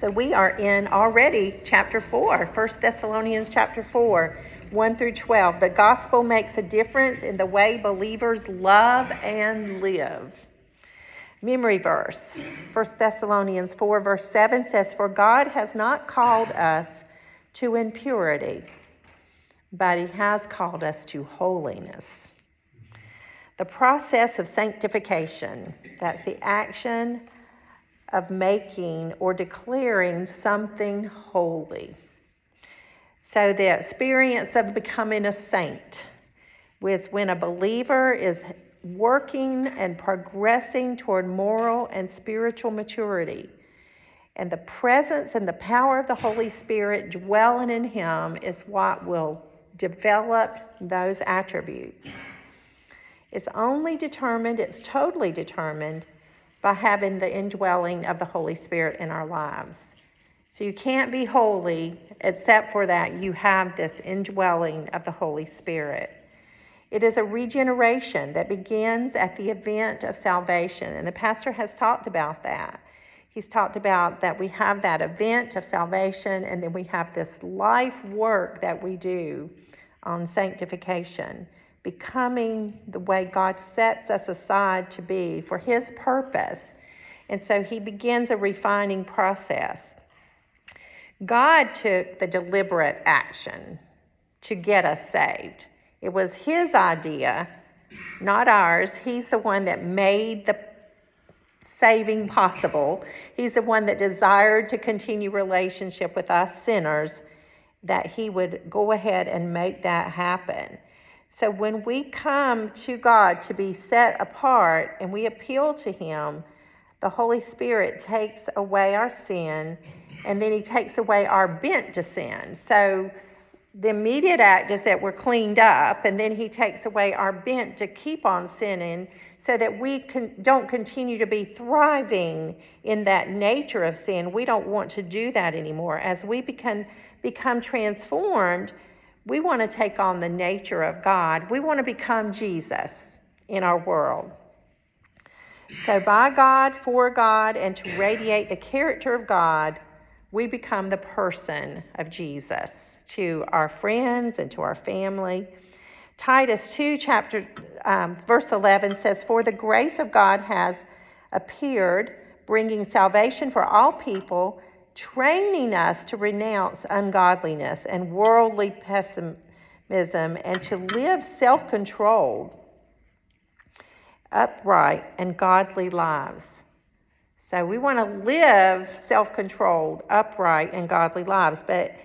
So we are in already chapter 4, 1 Thessalonians chapter 4, 1 through 12. The gospel makes a difference in the way believers love and live. Memory verse 1 Thessalonians 4, verse 7 says, For God has not called us to impurity, but He has called us to holiness. The process of sanctification, that's the action of making or declaring something holy. So, the experience of becoming a saint was when a believer is working and progressing toward moral and spiritual maturity. And the presence and the power of the Holy Spirit dwelling in him is what will develop those attributes. It's only determined, it's totally determined by having the indwelling of the Holy Spirit in our lives. So you can't be holy except for that you have this indwelling of the Holy Spirit. It is a regeneration that begins at the event of salvation, and the pastor has talked about that. He's talked about that we have that event of salvation, and then we have this life work that we do on sanctification becoming the way God sets us aside to be for His purpose. And so He begins a refining process. God took the deliberate action to get us saved. It was His idea, not ours. He's the one that made the saving possible. He's the one that desired to continue relationship with us sinners, that He would go ahead and make that happen. So when we come to God to be set apart and we appeal to Him, the Holy Spirit takes away our sin and then He takes away our bent to sin. So the immediate act is that we're cleaned up and then He takes away our bent to keep on sinning so that we can, don't continue to be thriving in that nature of sin. We don't want to do that anymore. As we become, become transformed, we want to take on the nature of God. We want to become Jesus in our world. So, by God, for God, and to radiate the character of God, we become the person of Jesus to our friends and to our family. Titus 2, chapter um, verse 11 says, "For the grace of God has appeared, bringing salvation for all people." Training us to renounce ungodliness and worldly pessimism and to live self controlled, upright, and godly lives. So we want to live self controlled, upright, and godly lives. But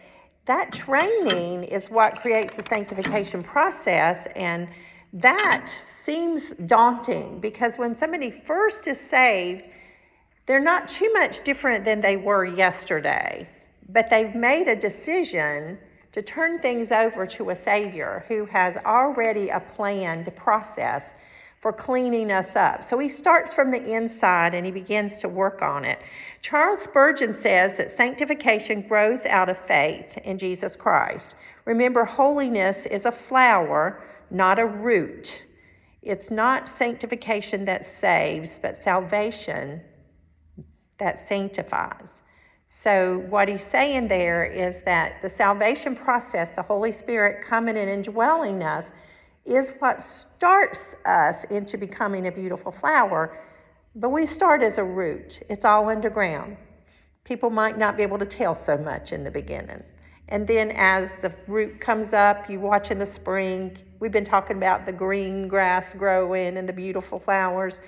that training is what creates the sanctification process. And that seems daunting because when somebody first is saved, they're not too much different than they were yesterday, but they've made a decision to turn things over to a Savior who has already a planned process for cleaning us up. So he starts from the inside and he begins to work on it. Charles Spurgeon says that sanctification grows out of faith in Jesus Christ. Remember, holiness is a flower, not a root. It's not sanctification that saves, but salvation that sanctifies. So, what he's saying there is that the salvation process, the Holy Spirit coming in and dwelling us, is what starts us into becoming a beautiful flower. But we start as a root, it's all underground. People might not be able to tell so much in the beginning. And then as the root comes up, you watch in the spring. We've been talking about the green grass growing and the beautiful flowers.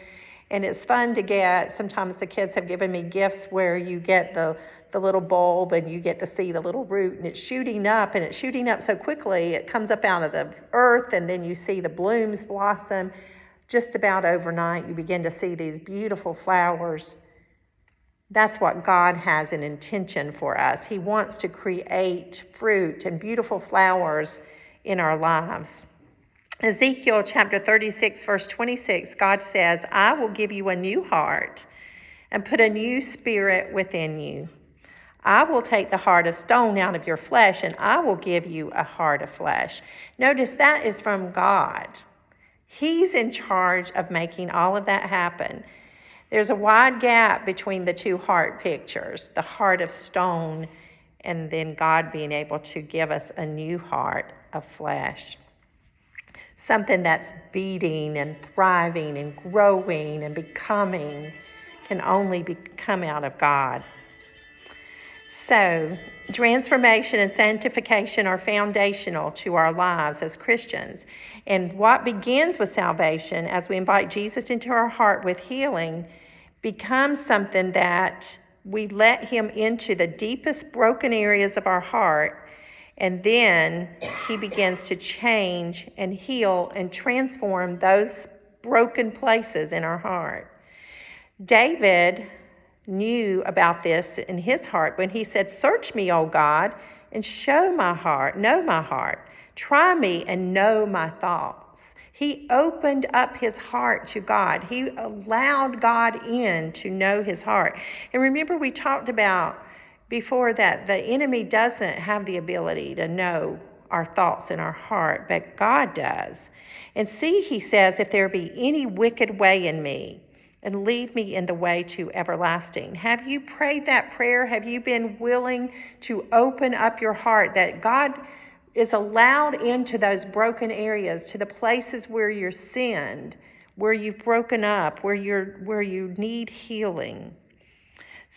And it's fun to get, sometimes the kids have given me gifts where you get the, the little bulb and you get to see the little root and it's shooting up and it's shooting up so quickly it comes up out of the earth and then you see the blooms blossom. Just about overnight, you begin to see these beautiful flowers. That's what God has an intention for us. He wants to create fruit and beautiful flowers in our lives. Ezekiel chapter 36, verse 26, God says, I will give you a new heart and put a new spirit within you. I will take the heart of stone out of your flesh and I will give you a heart of flesh. Notice that is from God. He's in charge of making all of that happen. There's a wide gap between the two heart pictures the heart of stone, and then God being able to give us a new heart of flesh. Something that's beating and thriving and growing and becoming can only be, come out of God. So, transformation and sanctification are foundational to our lives as Christians. And what begins with salvation, as we invite Jesus into our heart with healing, becomes something that we let Him into the deepest broken areas of our heart. And then He begins to change and heal and transform those broken places in our heart. David knew about this in his heart when he said, Search me, O God, and show my heart, know my heart. Try me and know my thoughts. He opened up his heart to God. He allowed God in to know his heart. And remember, we talked about before that the enemy doesn't have the ability to know our thoughts in our heart, but God does. And see, he says, if there be any wicked way in me, and lead me in the way to everlasting. Have you prayed that prayer? Have you been willing to open up your heart that God is allowed into those broken areas, to the places where you're sinned, where you've broken up, where you're where you need healing?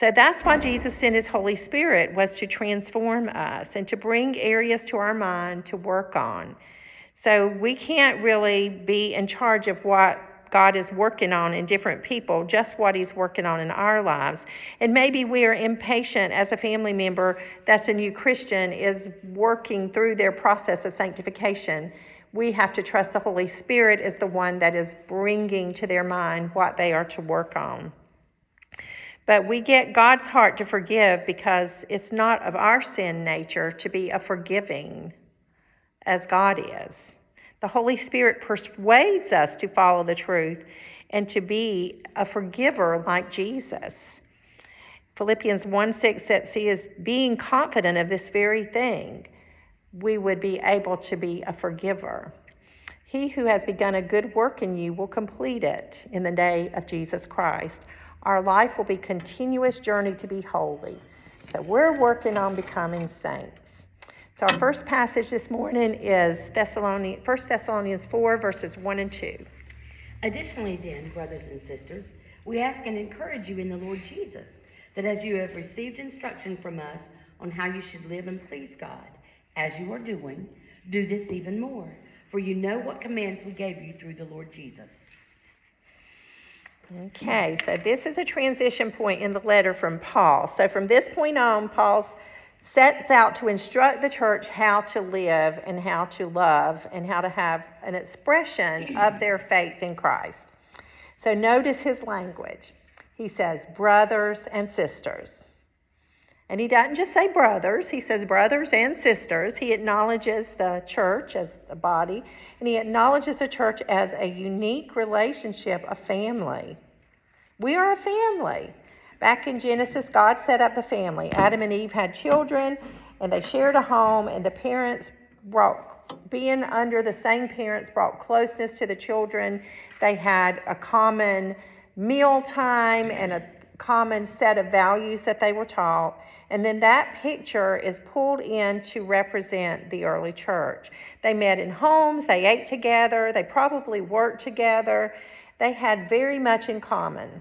So that's why Jesus sent his Holy Spirit was to transform us and to bring areas to our mind to work on. So we can't really be in charge of what God is working on in different people, just what He's working on in our lives. And maybe we are impatient as a family member that's a new Christian is working through their process of sanctification. We have to trust the Holy Spirit is the one that is bringing to their mind what they are to work on. But we get God's heart to forgive because it's not of our sin nature to be a forgiving as God is. The Holy Spirit persuades us to follow the truth and to be a forgiver like Jesus. Philippians 1 6 says, he is being confident of this very thing, we would be able to be a forgiver. He who has begun a good work in you will complete it in the day of Jesus Christ. Our life will be continuous journey to be holy. So we're working on becoming saints. So our first passage this morning is Thessalonians, 1 Thessalonians 4, verses 1 and 2. Additionally, then, brothers and sisters, we ask and encourage you in the Lord Jesus that as you have received instruction from us on how you should live and please God, as you are doing, do this even more. For you know what commands we gave you through the Lord Jesus. Okay, so this is a transition point in the letter from Paul. So from this point on, Paul sets out to instruct the church how to live and how to love and how to have an expression of their faith in Christ. So notice his language. He says, brothers and sisters. And he doesn't just say brothers, he says brothers and sisters. He acknowledges the church as a body, and he acknowledges the church as a unique relationship, a family. We are a family. Back in Genesis, God set up the family. Adam and Eve had children, and they shared a home, and the parents brought being under the same parents brought closeness to the children. They had a common meal time and a common set of values that they were taught. And then that picture is pulled in to represent the early church. They met in homes, they ate together, they probably worked together. They had very much in common.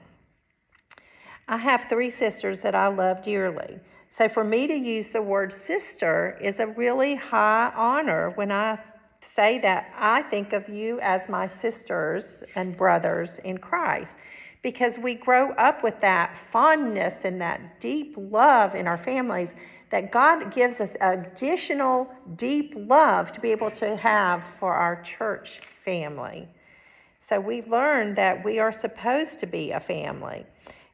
I have three sisters that I love dearly. So for me to use the word sister is a really high honor when I say that I think of you as my sisters and brothers in Christ because we grow up with that fondness and that deep love in our families that God gives us additional deep love to be able to have for our church family. So we learn that we are supposed to be a family.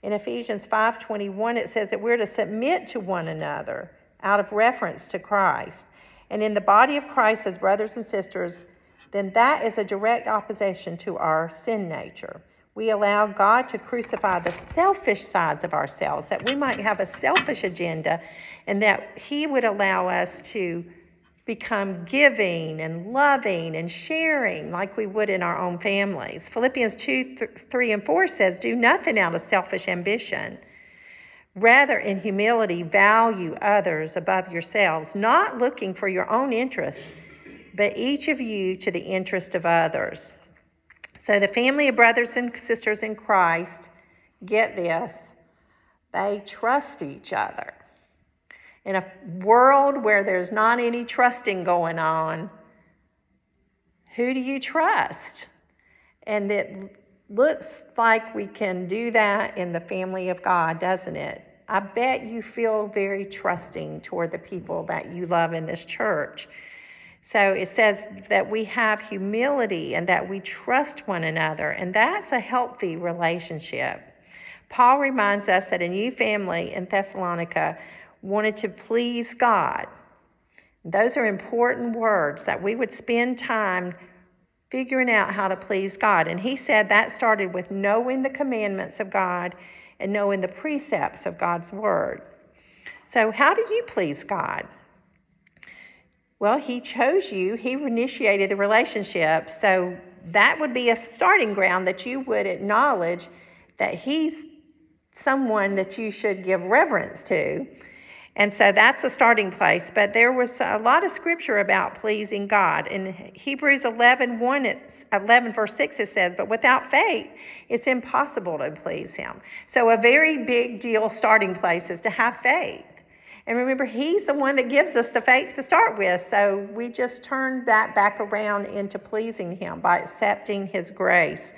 In Ephesians 5:21 it says that we're to submit to one another out of reference to Christ. And in the body of Christ as brothers and sisters, then that is a direct opposition to our sin nature. We allow God to crucify the selfish sides of ourselves, that we might have a selfish agenda, and that He would allow us to become giving and loving and sharing like we would in our own families. Philippians 2 th- 3 and 4 says, Do nothing out of selfish ambition. Rather, in humility, value others above yourselves, not looking for your own interests, but each of you to the interest of others. So, the family of brothers and sisters in Christ, get this, they trust each other. In a world where there's not any trusting going on, who do you trust? And it looks like we can do that in the family of God, doesn't it? I bet you feel very trusting toward the people that you love in this church. So it says that we have humility and that we trust one another, and that's a healthy relationship. Paul reminds us that a new family in Thessalonica wanted to please God. Those are important words that we would spend time figuring out how to please God. And he said that started with knowing the commandments of God and knowing the precepts of God's word. So, how do you please God? Well, He chose you, He initiated the relationship. So, that would be a starting ground that you would acknowledge that He's someone that you should give reverence to. And so that's a starting place. But there was a lot of scripture about pleasing God. In Hebrews 11, 1, 11 verse 6, it says, But without faith, it's impossible to please Him. So a very big deal starting place is to have faith. And remember, He's the one that gives us the faith to start with. So we just turn that back around into pleasing Him by accepting His grace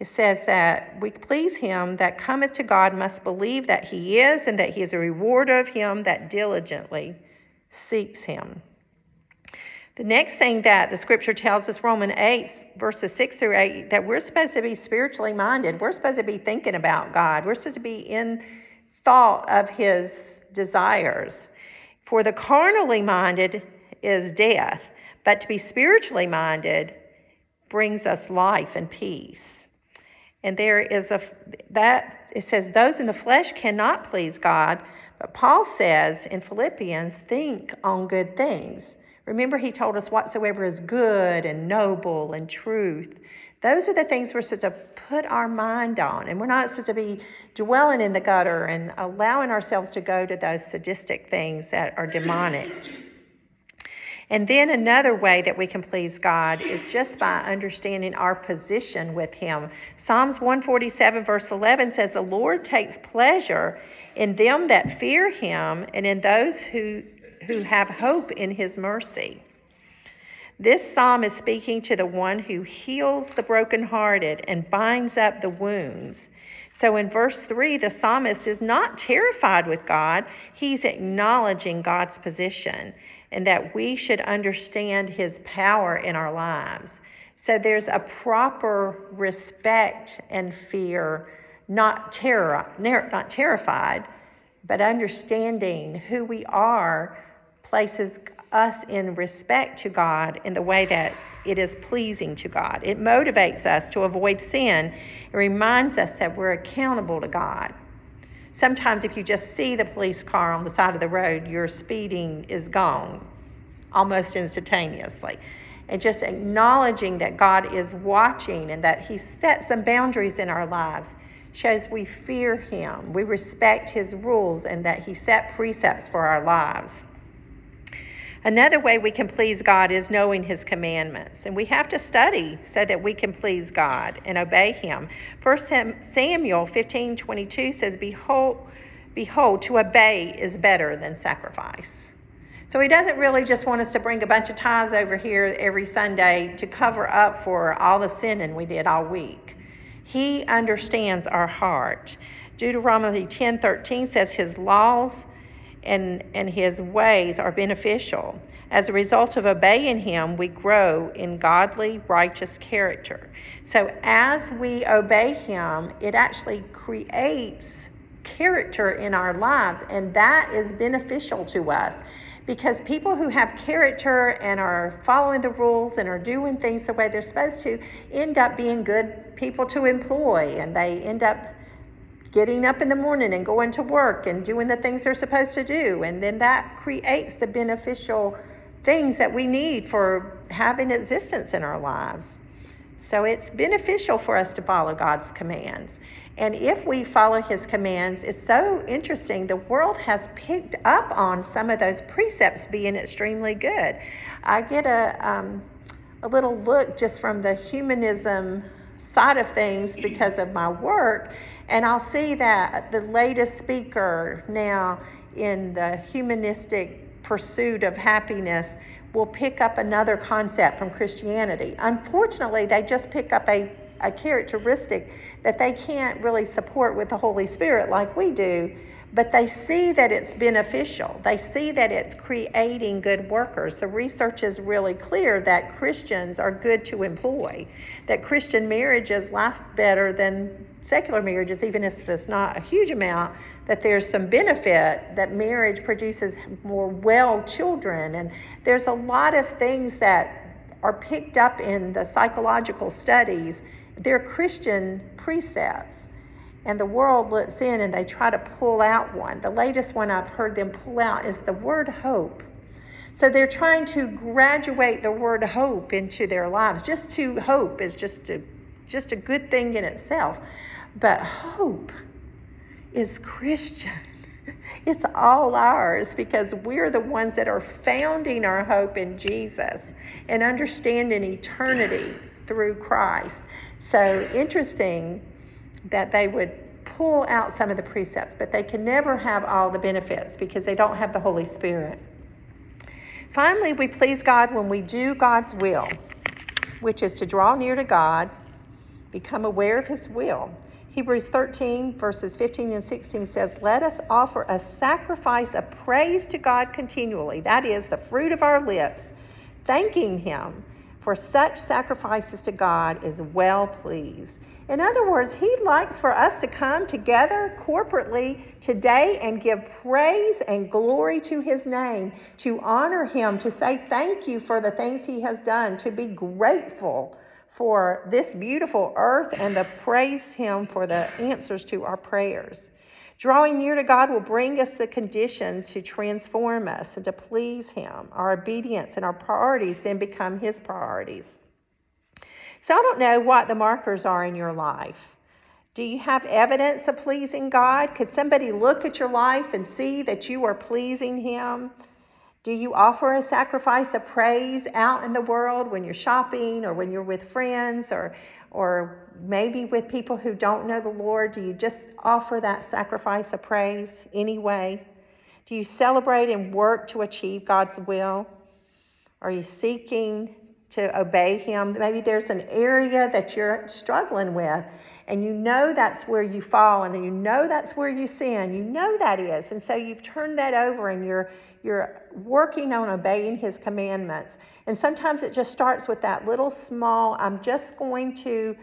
it says that we please him that cometh to God must believe that he is and that he is a rewarder of him that diligently seeks him. The next thing that the scripture tells us, Romans 8, verses 6 through 8, that we're supposed to be spiritually minded. We're supposed to be thinking about God. We're supposed to be in thought of his desires. For the carnally minded is death, but to be spiritually minded brings us life and peace. And there is a that it says those in the flesh cannot please God, but Paul says in Philippians, think on good things. Remember, he told us whatsoever is good and noble and truth. Those are the things we're supposed to put our mind on. And we're not supposed to be dwelling in the gutter and allowing ourselves to go to those sadistic things that are demonic. And then another way that we can please God is just by understanding our position with Him. Psalms 147, verse 11 says, The Lord takes pleasure in them that fear Him and in those who, who have hope in His mercy. This psalm is speaking to the one who heals the brokenhearted and binds up the wounds. So in verse 3, the psalmist is not terrified with God, he's acknowledging God's position and that we should understand his power in our lives. So there's a proper respect and fear, not terror, not terrified, but understanding who we are places us in respect to God in the way that it is pleasing to God. It motivates us to avoid sin. It reminds us that we're accountable to God. Sometimes, if you just see the police car on the side of the road, your speeding is gone almost instantaneously. And just acknowledging that God is watching and that He set some boundaries in our lives shows we fear Him, we respect His rules, and that He set precepts for our lives. Another way we can please God is knowing His commandments. And we have to study so that we can please God and obey Him. 1 Samuel 15 22 says, Behold, behold, to obey is better than sacrifice. So He doesn't really just want us to bring a bunch of tithes over here every Sunday to cover up for all the sinning we did all week. He understands our heart. Deuteronomy 10:13 says his laws and, and his ways are beneficial. As a result of obeying him, we grow in godly, righteous character. So as we obey him, it actually creates character in our lives, and that is beneficial to us. Because people who have character and are following the rules and are doing things the way they're supposed to end up being good people to employ, and they end up getting up in the morning and going to work and doing the things they're supposed to do. And then that creates the beneficial things that we need for having existence in our lives. So it's beneficial for us to follow God's commands. And if we follow his commands, it's so interesting. The world has picked up on some of those precepts being extremely good. I get a, um, a little look just from the humanism side of things because of my work, and I'll see that the latest speaker now in the humanistic pursuit of happiness will pick up another concept from Christianity. Unfortunately, they just pick up a, a characteristic that they can't really support with the Holy Spirit like we do, but they see that it's beneficial. They see that it's creating good workers. The research is really clear that Christians are good to employ, that Christian marriages last better than secular marriages, even if it's not a huge amount, that there's some benefit, that marriage produces more well children. And there's a lot of things that are picked up in the psychological studies. They're Christian precepts. And the world looks in and they try to pull out one. The latest one I've heard them pull out is the word hope. So they're trying to graduate the word hope into their lives. Just to hope is just a, just a good thing in itself. But hope is Christian. It's all ours because we're the ones that are founding our hope in Jesus and understanding eternity through Christ. So interesting that they would pull out some of the precepts, but they can never have all the benefits because they don't have the Holy Spirit. Finally, we please God when we do God's will, which is to draw near to God, become aware of His will. Hebrews 13, verses 15 and 16 says, Let us offer a sacrifice of praise to God continually. That is the fruit of our lips, thanking Him for such sacrifices to God is well pleased. In other words, He likes for us to come together corporately today and give praise and glory to His name, to honor Him, to say thank you for the things He has done, to be grateful for this beautiful earth and to praise Him for the answers to our prayers. Drawing near to God will bring us the conditions to transform us and to please Him. Our obedience and our priorities then become His priorities. So I don't know what the markers are in your life. Do you have evidence of pleasing God? Could somebody look at your life and see that you are pleasing Him? Do you offer a sacrifice of praise out in the world when you're shopping or when you're with friends or, or maybe with people who don't know the Lord? Do you just offer that sacrifice of praise anyway? Do you celebrate and work to achieve God's will? Are you seeking to obey Him? Maybe there's an area that you're struggling with and you know that's where you fall and you know that's where you sin. You know that is. And so you've turned that over and you're you're working on obeying his commandments. And sometimes it just starts with that little small I'm just going to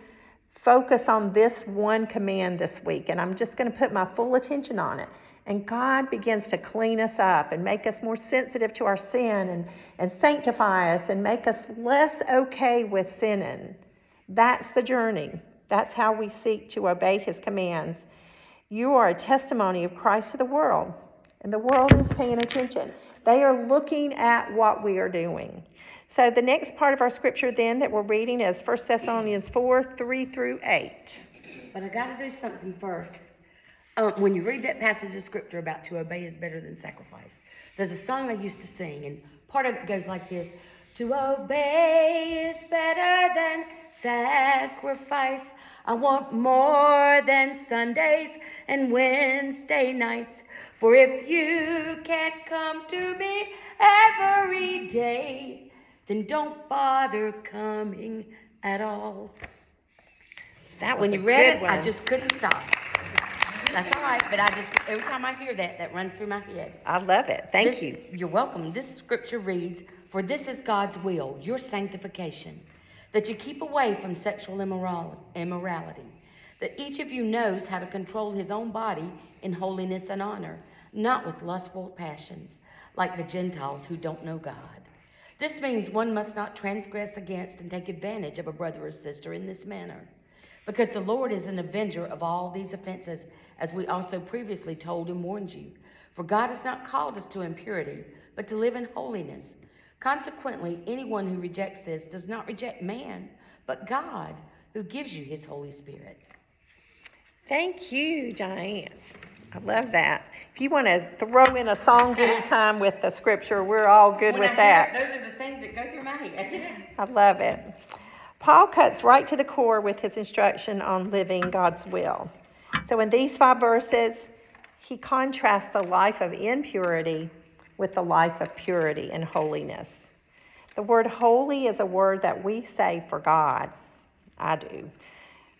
focus on this one command this week and I'm just going to put my full attention on it. And God begins to clean us up and make us more sensitive to our sin and, and sanctify us and make us less okay with sinning. That's the journey. That's how we seek to obey his commands. You are a testimony of Christ to the world, and the world is paying attention. They are looking at what we are doing. So the next part of our scripture then that we're reading is 1 Thessalonians 4 3 through 8. But I got to do something first. Um, when you read that passage of scripture about to obey is better than sacrifice, there's a song I used to sing, and part of it goes like this To obey is better than sacrifice. I want more than Sundays and Wednesday nights. For if you can't come to me every day, then don't bother coming at all. That when you read it, one. I just couldn't stop. That's all right, but I just every time I hear that, that runs through my head. I love it. Thank This- you. You're welcome. This scripture reads, For this is God's will, your sanctification, that you keep away from sexual immoral- immorality, that each of you knows how to control his own body in holiness and honor, not with lustful passions, like the Gentiles who don't know God. This means one must not transgress against and take advantage of a brother or sister in this manner, because the Lord is an avenger of all these offenses, as we also previously told and warned you. For God has not called us to impurity, but to live in holiness. Consequently, anyone who rejects this does not reject man, but God, who gives you his Holy Spirit. Thank you, Diane. I love that. If you want to throw in a song anytime with the scripture, we're all good When with I that. hear those are the things that go through my head. I love it. Paul cuts right to the core with his instruction on living God's will. So in these five verses, he contrasts the life of impurity with the life of purity and holiness. The word holy is a word that we say for God. I do.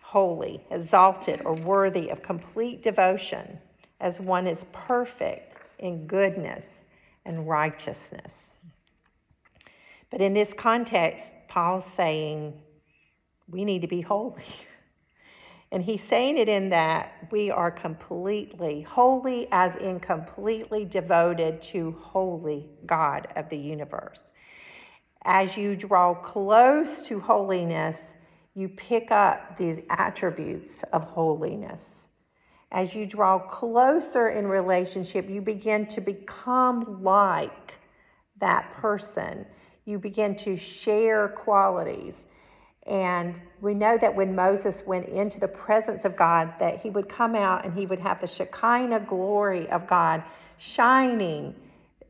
Holy, exalted, or worthy of complete devotion, as one is perfect in goodness and righteousness. But in this context, Paul's saying we need to be holy. And he's saying it in that we are completely holy, as in completely devoted to holy God of the universe. As you draw close to holiness, you pick up these attributes of holiness. As you draw closer in relationship, you begin to become like that person. You begin to share qualities. And we know that when Moses went into the presence of God, that he would come out and he would have the Shekinah glory of God shining,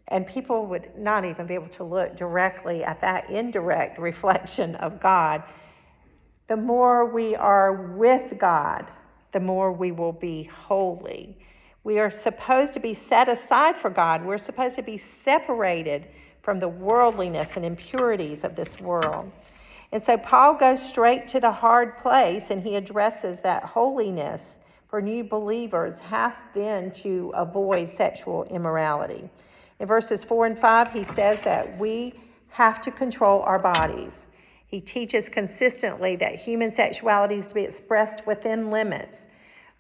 and people would not even be able to look directly at that indirect reflection of God. The more we are with God, the more we will be holy. We are supposed to be set aside for God. We're supposed to be separated from the worldliness and impurities of this world. And so Paul goes straight to the hard place and he addresses that holiness for new believers has then to avoid sexual immorality. In verses 4 and 5, he says that we have to control our bodies. He teaches consistently that human sexuality is to be expressed within limits.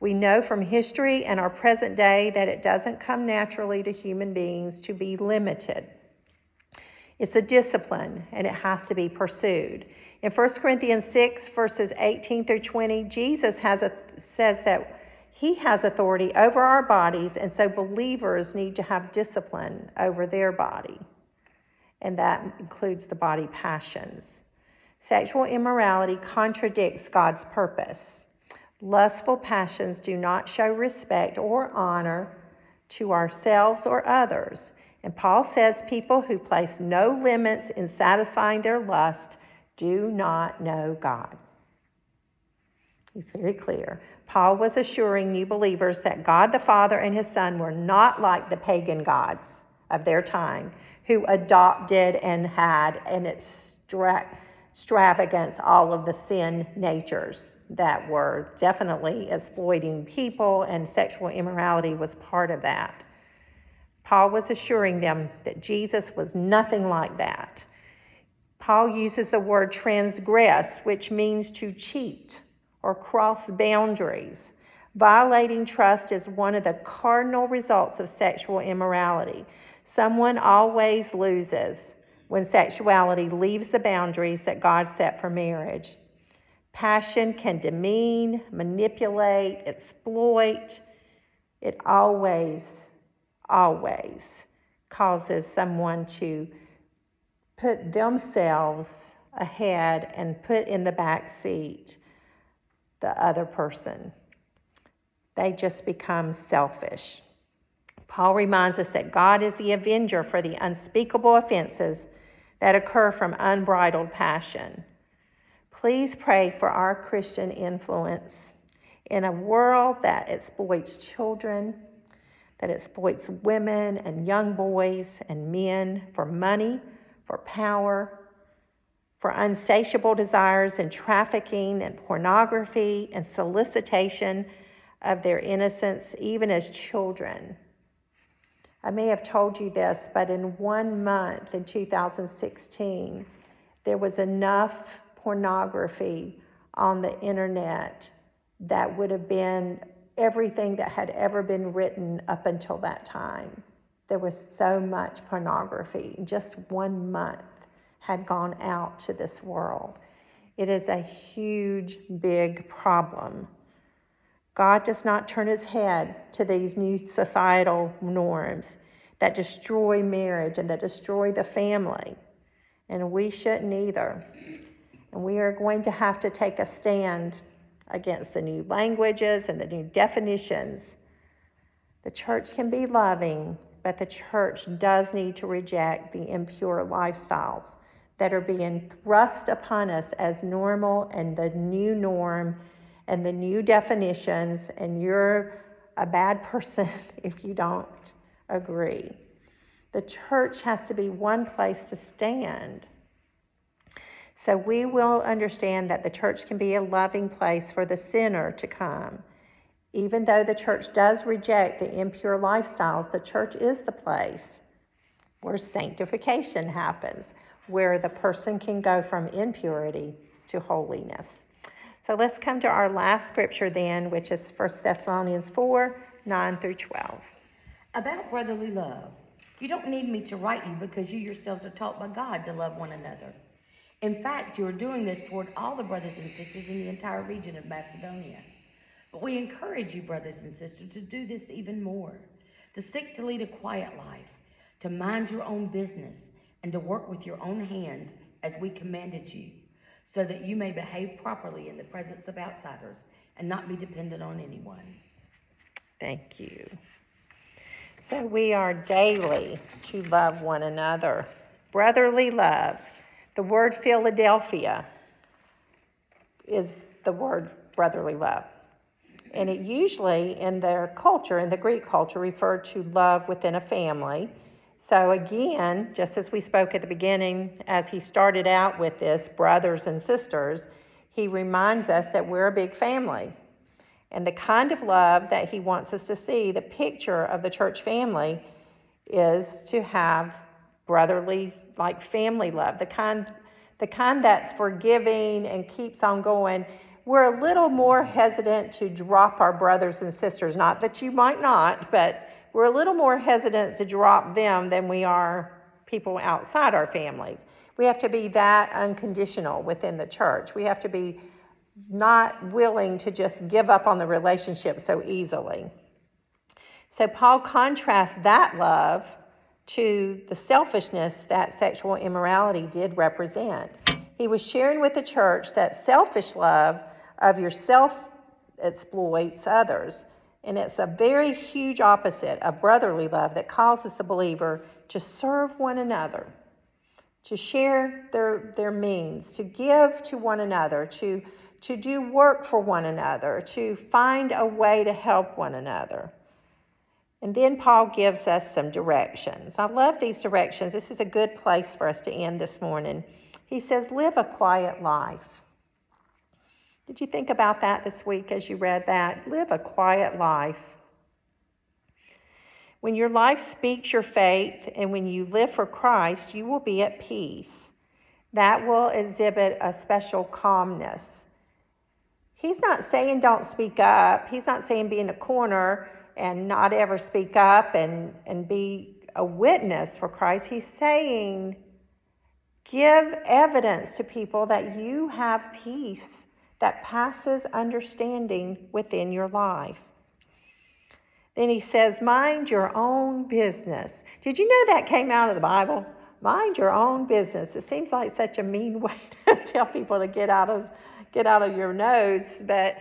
We know from history and our present day that it doesn't come naturally to human beings to be limited. It's a discipline and it has to be pursued. In 1 Corinthians 6, verses 18 through 20, Jesus has a, says that he has authority over our bodies, and so believers need to have discipline over their body. And that includes the body passions. Sexual immorality contradicts God's purpose. Lustful passions do not show respect or honor to ourselves or others. And Paul says people who place no limits in satisfying their lust do not know God. He's very clear. Paul was assuring new believers that God the Father and his Son were not like the pagan gods of their time who adopted and had an extra- extravagance all of the sin natures that were definitely exploiting people, and sexual immorality was part of that. Paul was assuring them that Jesus was nothing like that. Paul uses the word transgress, which means to cheat or cross boundaries. Violating trust is one of the cardinal results of sexual immorality. Someone always loses when sexuality leaves the boundaries that God set for marriage. Passion can demean, manipulate, exploit. It always, always causes someone to put themselves ahead and put in the back seat the other person. They just become selfish. Paul reminds us that God is the avenger for the unspeakable offenses that occur from unbridled passion. Please pray for our Christian influence in a world that exploits children, that exploits women and young boys and men for money, for power, for unsatiable desires and trafficking and pornography and solicitation of their innocence, even as children. I may have told you this, but in one month in 2016, there was enough pornography on the internet that would have been everything that had ever been written up until that time. There was so much pornography. Just one month had gone out to this world. It is a huge, big problem. God does not turn his head to these new societal norms that destroy marriage and that destroy the family. and we shouldn't either. And we are going to have to take a stand against the new languages and the new definitions. The church can be loving, but the church does need to reject the impure lifestyles that are being thrust upon us as normal and the new norm and the new definitions, and you're a bad person if you don't agree. The church has to be one place to stand. So we will understand that the church can be a loving place for the sinner to come. Even though the church does reject the impure lifestyles, the church is the place where sanctification happens, where the person can go from impurity to holiness. So let's come to our last scripture then, which is 1 Thessalonians 4 9 through 12. About brotherly love. You don't need me to write you because you yourselves are taught by God to love one another. In fact, you are doing this toward all the brothers and sisters in the entire region of Macedonia. But we encourage you, brothers and sisters, to do this even more, to seek to lead a quiet life, to mind your own business, and to work with your own hands as we commanded you, so that you may behave properly in the presence of outsiders and not be dependent on anyone. Thank you. So we are daily to love one another. Brotherly love. The word Philadelphia is the word brotherly love. And it usually, in their culture, in the Greek culture, referred to love within a family. So, again, just as we spoke at the beginning, as he started out with this, brothers and sisters, he reminds us that we're a big family. And the kind of love that he wants us to see, the picture of the church family, is to have brotherly, like family love, the kind, the kind that's forgiving and keeps on going. We're a little more hesitant to drop our brothers and sisters. Not that you might not, but we're a little more hesitant to drop them than we are people outside our families. We have to be that unconditional within the church. We have to be not willing to just give up on the relationship so easily. So Paul contrasts that love to the selfishness that sexual immorality did represent. He was sharing with the church that selfish love of yourself exploits others. And it's a very huge opposite of brotherly love that causes the believer to serve one another, to share their, their means, to give to one another, to to do work for one another, to find a way to help one another. And then Paul gives us some directions. I love these directions. This is a good place for us to end this morning. He says, Live a quiet life. Did you think about that this week as you read that? Live a quiet life. When your life speaks your faith and when you live for Christ, you will be at peace. That will exhibit a special calmness He's not saying don't speak up. He's not saying be in a corner and not ever speak up and, and be a witness for Christ. He's saying give evidence to people that you have peace that passes understanding within your life. Then he says, mind your own business. Did you know that came out of the Bible? Mind your own business. It seems like such a mean way to tell people to get out of get out of your nose, but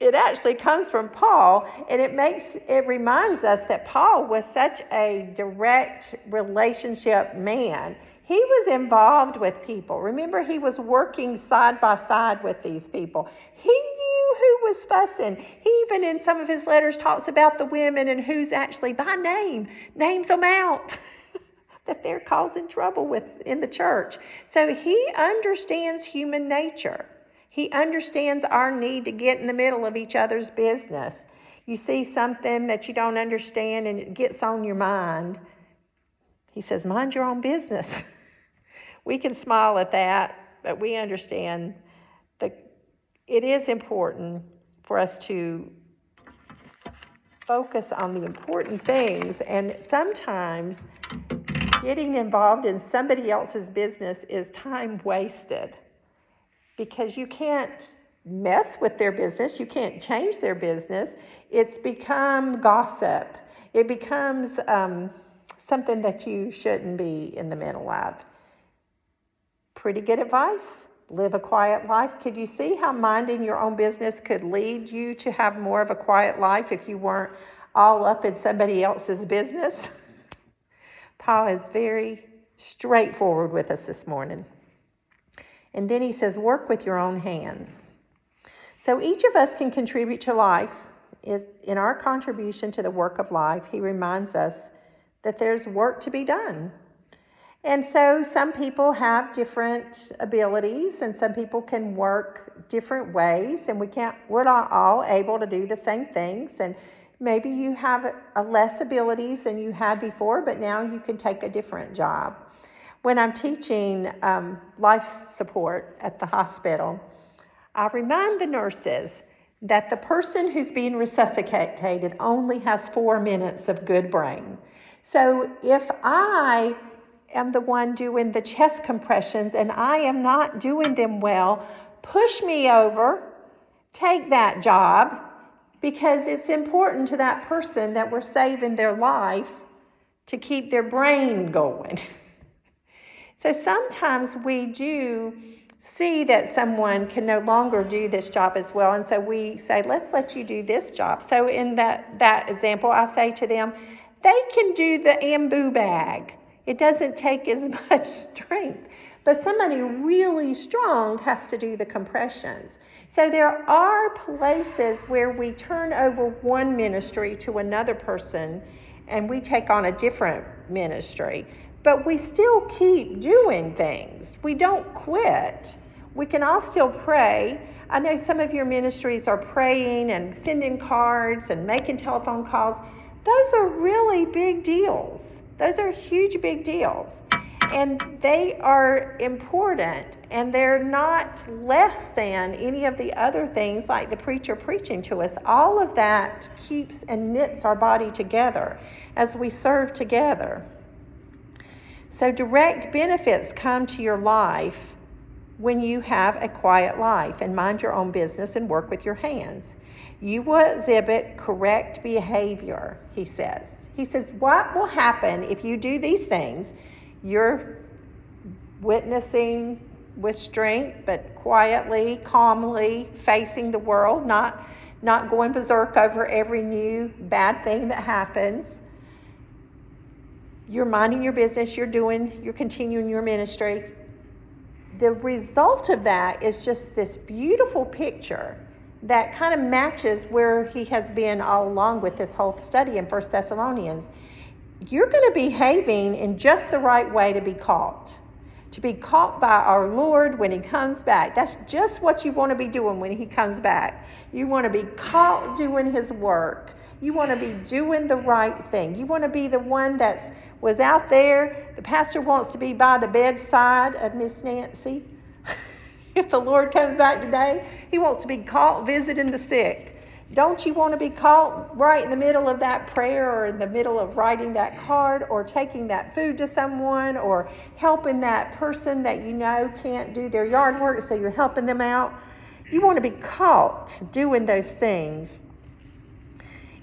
it actually comes from Paul, and it makes it reminds us that Paul was such a direct relationship man. He was involved with people. Remember, he was working side by side with these people. He knew who was fussing. He even in some of his letters talks about the women and who's actually by name, names them out. that they're causing trouble with in the church. So he understands human nature. He understands our need to get in the middle of each other's business. You see something that you don't understand and it gets on your mind. He says, Mind your own business. we can smile at that, but we understand that it is important for us to focus on the important things. And sometimes getting involved in somebody else's business is time wasted because you can't mess with their business, you can't change their business. It's become gossip, it becomes um, something that you shouldn't be in the middle of. Pretty good advice. Live a quiet life. Could you see how minding your own business could lead you to have more of a quiet life if you weren't all up in somebody else's business? Paul is very straightforward with us this morning. And then he says, work with your own hands. So each of us can contribute to life. In our contribution to the work of life, he reminds us that there's work to be done. And so some people have different abilities and some people can work different ways and we can't we're not all able to do the same things and maybe you have a less abilities than you had before but now you can take a different job. When I'm teaching um, life support at the hospital, I remind the nurses that the person who's being resuscitated only has four minutes of good brain. So if I am the one doing the chest compressions and I am not doing them well, push me over, take that job, because it's important to that person that we're saving their life to keep their brain going. so sometimes we do see that someone can no longer do this job as well and so we say let's let you do this job so in that that example i say to them they can do the ambu bag it doesn't take as much strength. But somebody really strong has to do the compressions. So there are places where we turn over one ministry to another person and we take on a different ministry. But we still keep doing things. We don't quit. We can all still pray. I know some of your ministries are praying and sending cards and making telephone calls. Those are really big deals. Those are huge, big deals. And they are important and they're not less than any of the other things like the preacher preaching to us. All of that keeps and knits our body together as we serve together. So, direct benefits come to your life when you have a quiet life and mind your own business and work with your hands. You will exhibit correct behavior, he says. He says, What will happen if you do these things? You're witnessing with strength, but quietly, calmly facing the world, not, not going berserk over every new bad thing that happens. You're minding your business, you're doing, you're continuing your ministry. The result of that is just this beautiful picture that kind of matches where he has been all along with this whole study in First Thessalonians. You're going to be behaving in just the right way to be caught. To be caught by our Lord when he comes back. That's just what you want to be doing when he comes back. You want to be caught doing his work. You want to be doing the right thing. You want to be the one that was out there. The pastor wants to be by the bedside of Miss Nancy if the Lord comes back today, He wants to be caught visiting the sick. Don't you want to be caught right in the middle of that prayer or in the middle of writing that card or taking that food to someone or helping that person that you know can't do their yard work, so you're helping them out? You want to be caught doing those things.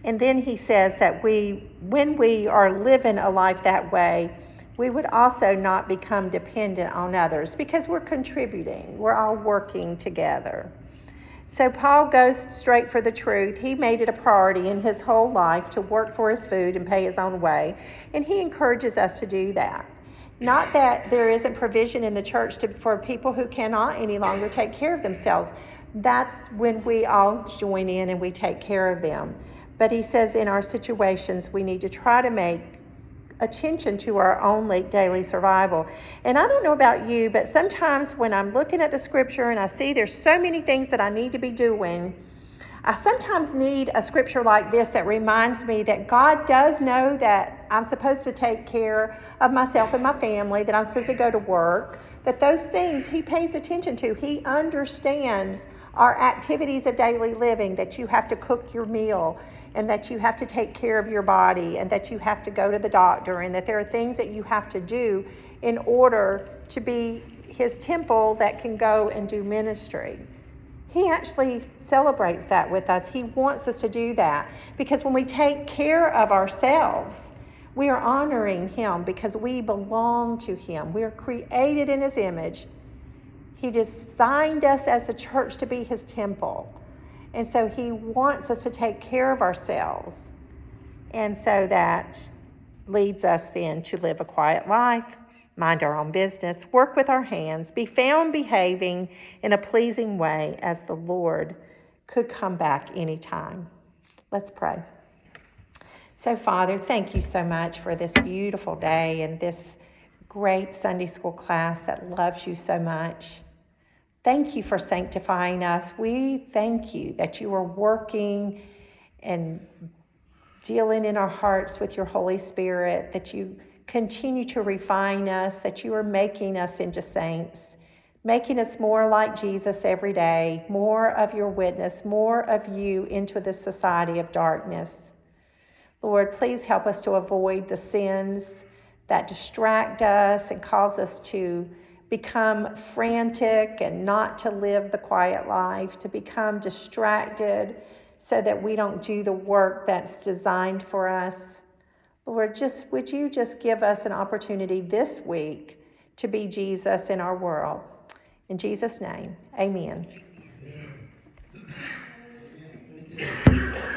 And then he says that we, when we are living a life that way, we would also not become dependent on others because we're contributing, we're all working together. So Paul goes straight for the truth. He made it a priority in his whole life to work for his food and pay his own way, and he encourages us to do that. Not that there isn't provision in the church to, for people who cannot any longer take care of themselves. That's when we all join in and we take care of them. But he says in our situations, we need to try to make attention to our own daily survival. And I don't know about you, but sometimes when I'm looking at the scripture and I see there's so many things that I need to be doing, I sometimes need a scripture like this that reminds me that God does know that I'm supposed to take care of myself and my family, that I'm supposed to go to work, that those things He pays attention to. He understands our activities of daily living, that you have to cook your meal, and that you have to take care of your body and that you have to go to the doctor and that there are things that you have to do in order to be his temple that can go and do ministry. He actually celebrates that with us. He wants us to do that because when we take care of ourselves, we are honoring him because we belong to him. We are created in his image He designed us as a church to be His temple. And so He wants us to take care of ourselves. And so that leads us then to live a quiet life, mind our own business, work with our hands, be found behaving in a pleasing way as the Lord could come back anytime. Let's pray. So, Father, thank you so much for this beautiful day and this great Sunday school class that loves you so much. Thank you for sanctifying us. We thank you that you are working and dealing in our hearts with your Holy Spirit, that you continue to refine us, that you are making us into saints, making us more like Jesus every day, more of your witness, more of you into this society of darkness. Lord, please help us to avoid the sins that distract us and cause us to become frantic and not to live the quiet life, to become distracted so that we don't do the work that's designed for us. Lord, just would you just give us an opportunity this week to be Jesus in our world? In Jesus' name, amen. amen.